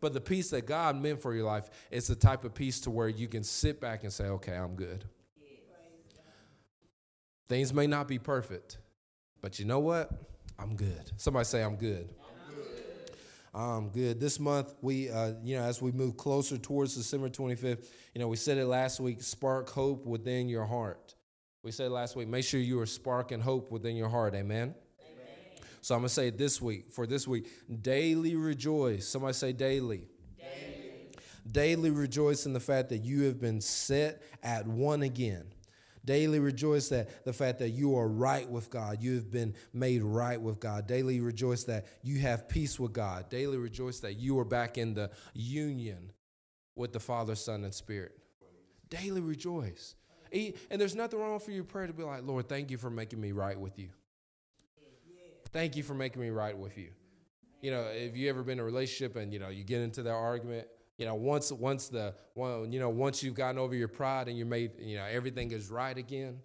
But the peace that God meant for your life is the type of peace to where you can sit back and say, okay, I'm good. Things may not be perfect, but you know what? I'm good. Somebody say, I'm good. I'm good. This month, we, uh, you know, as we move closer towards December 25th, you know, we said it last week spark hope within your heart. We said last week, make sure you are sparking hope within your heart. Amen. So I'm going to say this week, for this week, daily rejoice. Somebody say daily. daily. Daily rejoice in the fact that you have been set at one again. Daily rejoice that the fact that you are right with God. You have been made right with God. Daily rejoice that you have peace with God. Daily rejoice that you are back in the union with the Father, Son, and Spirit. Daily rejoice. And there's nothing wrong for your prayer to be like, Lord, thank you for making me right with you. Thank you for making me right with you. You know, if you ever been in a relationship and you know you get into that argument, you know, once once the one, you know, once you've gotten over your pride and you're made, you know, everything is right again.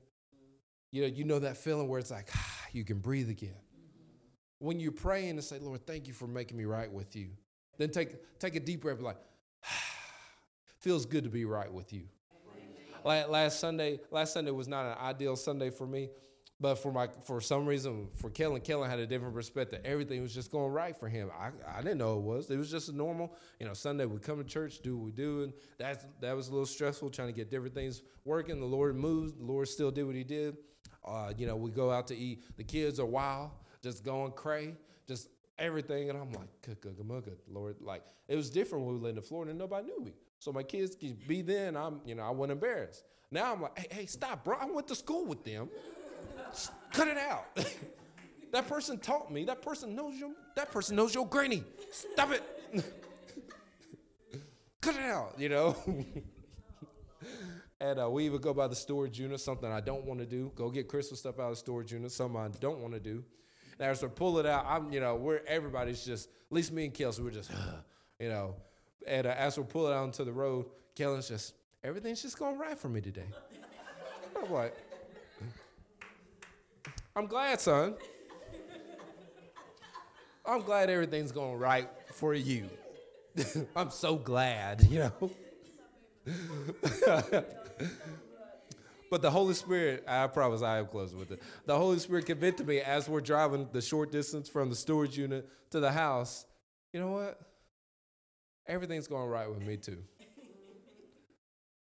You know, you know that feeling where it's like ah, you can breathe again. When you're praying and say, Lord, thank you for making me right with you. Then take take a deep breath, like, ah, feels good to be right with you. Last Sunday, last Sunday was not an ideal Sunday for me. But for my for some reason for Kellen, Kellen had a different perspective. Everything was just going right for him. I, I didn't know it was. It was just a normal, you know, Sunday we come to church, do what we do, and that that was a little stressful trying to get different things working. The Lord moved. The Lord still did what He did. Uh, you know, we go out to eat. The kids are wild, just going cray, just everything. And I'm like, Lord, like it was different when we lived in Florida and nobody knew me. So my kids could be then. I'm, you know, I wasn't embarrassed. Now I'm like, hey, hey, stop, bro. I went to school with them. Cut it out. that person taught me. That person knows your that person knows your granny. Stop it. Cut it out, you know. and uh, we even go by the storage unit, something I don't want to do. Go get Christmas stuff out of the storage unit, something I don't want to do. And as we pull it out, I'm, you know, we're everybody's just, at least me and Kelsey, we're just, you know. And uh, as we pull it out the road, Kellen's just, everything's just going right for me today. I'm like, I'm glad, son. I'm glad everything's going right for you. I'm so glad, you know. but the Holy Spirit, I promise I am close with it. The Holy Spirit convicted me as we're driving the short distance from the storage unit to the house. You know what? Everything's going right with me too.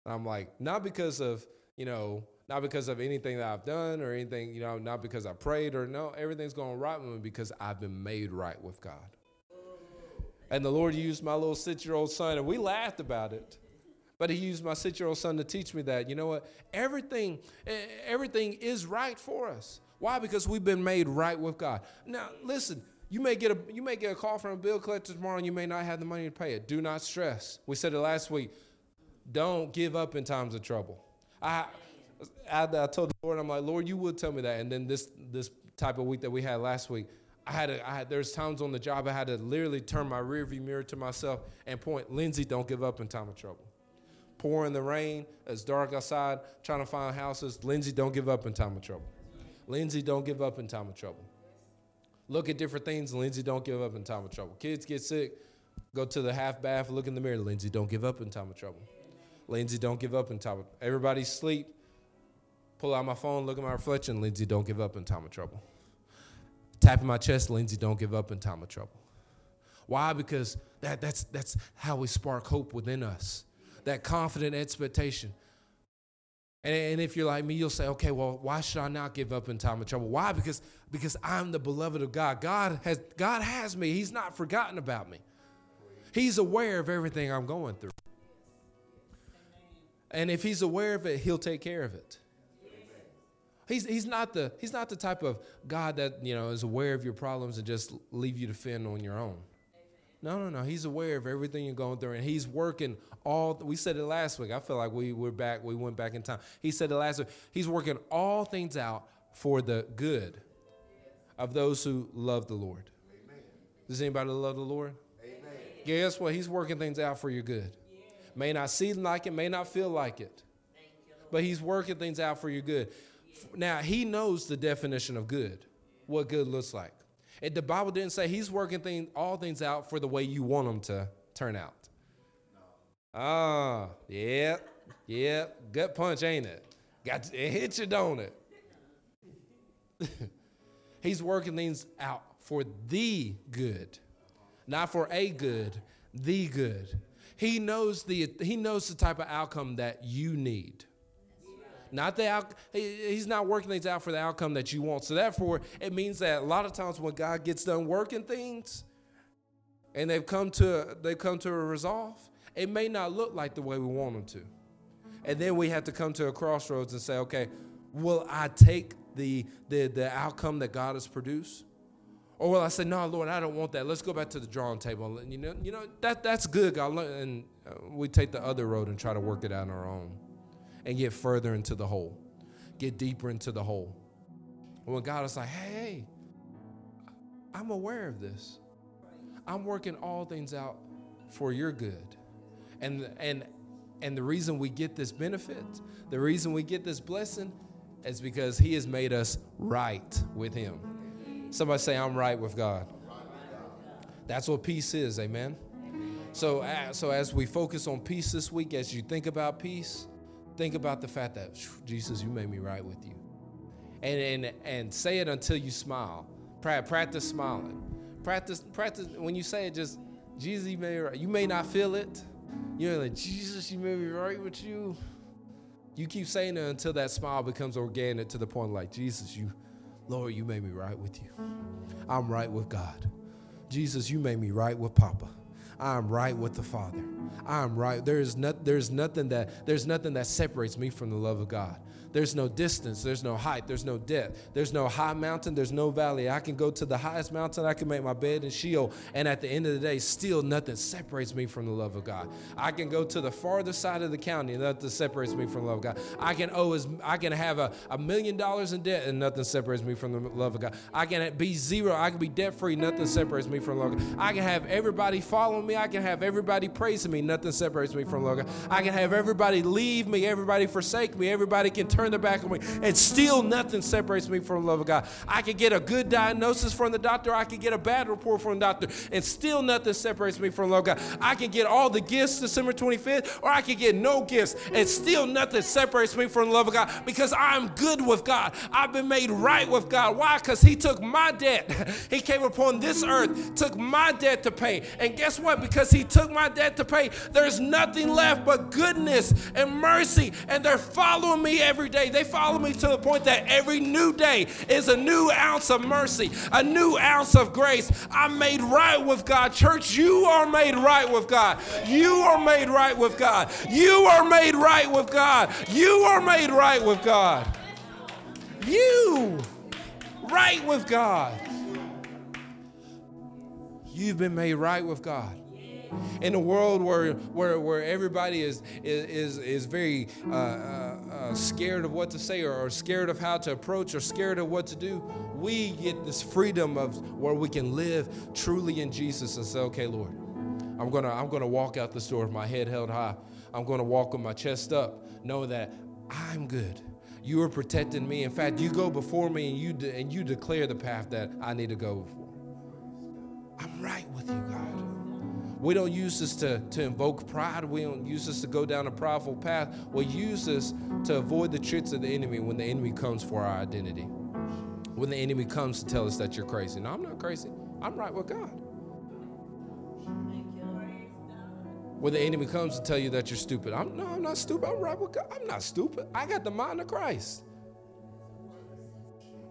I'm like, not because of, you know, not because of anything that I've done or anything, you know, not because I prayed or no, everything's going right with me because I've been made right with God. And the Lord used my little six year old son, and we laughed about it. But he used my six year old son to teach me that, you know what? Everything, everything is right for us. Why? Because we've been made right with God. Now, listen, you may get a you may get a call from a bill collector tomorrow and you may not have the money to pay it. Do not stress. We said it last week. Don't give up in times of trouble. I I, I told the Lord, I'm like, Lord, you would tell me that. And then this this type of week that we had last week, I had, a, I had there's times on the job I had to literally turn my rearview mirror to myself and point, Lindsay, don't give up in time of trouble. Pouring the rain, it's dark outside, trying to find houses. Lindsay, don't give up in time of trouble. Lindsay, don't give up in time of trouble. Look at different things. Lindsay, don't give up in time of trouble. Kids get sick. Go to the half bath, look in the mirror. Lindsay, don't give up in time of trouble. Lindsay, don't give up in time of everybody sleep. Pull out my phone, look at my reflection. Lindsay, don't give up in time of trouble. Tapping my chest, Lindsay, don't give up in time of trouble. Why? Because that, that's, that's how we spark hope within us. That confident expectation. And, and if you're like me, you'll say, okay, well, why should I not give up in time of trouble? Why? Because, because I'm the beloved of God. God has, God has me. He's not forgotten about me. He's aware of everything I'm going through. And if he's aware of it, he'll take care of it. He's, he's, not the, he's not the type of God that you know is aware of your problems and just leave you to fend on your own. No, no, no. He's aware of everything you're going through, and he's working all. We said it last week. I feel like we were back. We went back in time. He said it last week. He's working all things out for the good of those who love the Lord. Amen. Does anybody love the Lord? Amen. Guess what? He's working things out for your good. May not seem like it, may not feel like it, but he's working things out for your good. Now he knows the definition of good, what good looks like. And the Bible didn't say he's working thing, all things out for the way you want them to turn out. Ah, yeah, yeah, gut punch, ain't it? Got to, it hit you, don't it? he's working things out for the good, not for a good, the good. He knows the he knows the type of outcome that you need. Not the out, he's not working things out for the outcome that you want. So therefore, it means that a lot of times when God gets done working things, and they've come to they've come to a resolve, it may not look like the way we want them to. And then we have to come to a crossroads and say, okay, will I take the the the outcome that God has produced? Or will I say, no, Lord, I don't want that. Let's go back to the drawing table. And you know, you know that that's good, God. And uh, we take the other road and try to work it out on our own and get further into the hole, get deeper into the hole. When God is like, hey, I'm aware of this. I'm working all things out for your good. And and and the reason we get this benefit, the reason we get this blessing is because he has made us right with him. Somebody say I'm right with God. That's what peace is, amen. So, so as we focus on peace this week, as you think about peace, Think about the fact that Jesus, you made me right with you. And, and, and say it until you smile. Practice smiling. Practice, practice when you say it, just Jesus, you made me right. You may not feel it. You're like, Jesus, you made me right with you. You keep saying it until that smile becomes organic to the point like, Jesus, you, Lord, you made me right with you. I'm right with God. Jesus, you made me right with Papa. I'm right with the Father. I'm right. There's not, there's nothing that there's nothing that separates me from the love of God. There's no distance, there's no height, there's no depth, there's no high mountain, there's no valley. I can go to the highest mountain, I can make my bed in Sheol, and at the end of the day, still nothing separates me from the love of God. I can go to the farthest side of the county, and nothing separates me from the love of God. I can owe as I can have a, a million dollars in debt, and nothing separates me from the love of God. I can be zero, I can be debt free, nothing separates me from the love of God. I can have everybody following me, I can have everybody praising me, nothing separates me from the love of God. I can have everybody leave me, everybody forsake me, everybody can turn their back on me, and still nothing separates me from the love of God. I could get a good diagnosis from the doctor, I could get a bad report from the doctor, and still nothing separates me from the love of God. I can get all the gifts December 25th, or I could get no gifts, and still nothing separates me from the love of God because I'm good with God. I've been made right with God. Why? Because He took my debt. He came upon this earth, took my debt to pay. And guess what? Because He took my debt to pay, there's nothing left but goodness and mercy, and they're following me every day. They follow me to the point that every new day is a new ounce of mercy, a new ounce of grace. I'm made right with God. Church, you are made right with God. You are made right with God. You are made right with God. You are made right with God. You right with God. You've been made right with God in a world where where, where everybody is is is very uh, uh, scared of what to say or, scared of how to approach or scared of what to do, we get this freedom of where we can live truly in Jesus and say, okay, Lord, I'm gonna I'm gonna walk out the door with my head held high. I'm gonna walk with my chest up, know that I'm good. You are protecting me. In fact, you go before me and you de- and you declare the path that I need to go for. I'm right with you, God. We don't use this to, to invoke pride. We don't use this to go down a prideful path. We use this to avoid the tricks of the enemy when the enemy comes for our identity. When the enemy comes to tell us that you're crazy. No, I'm not crazy. I'm right with God. When the enemy comes to tell you that you're stupid, I'm no, I'm not stupid. I'm right with God. I'm not stupid. I got the mind of Christ.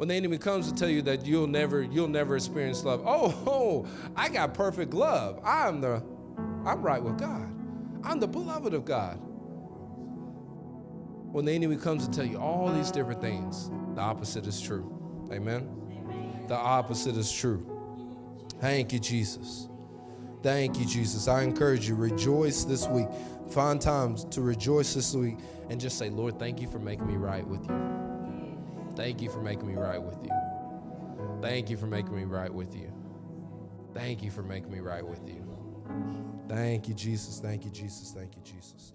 When the enemy comes to tell you that you'll never, you'll never experience love. Oh, oh, I got perfect love. I'm the, I'm right with God. I'm the beloved of God. When the enemy comes to tell you all these different things, the opposite is true. Amen. Amen. The opposite is true. Thank you, Jesus. Thank you, Jesus. I encourage you, rejoice this week. Find times to rejoice this week and just say, Lord, thank you for making me right with you. Thank you for making me right with you. Thank you for making me right with you. Thank you for making me right with you. Thank you, Jesus. Thank you, Jesus. Thank you, Jesus.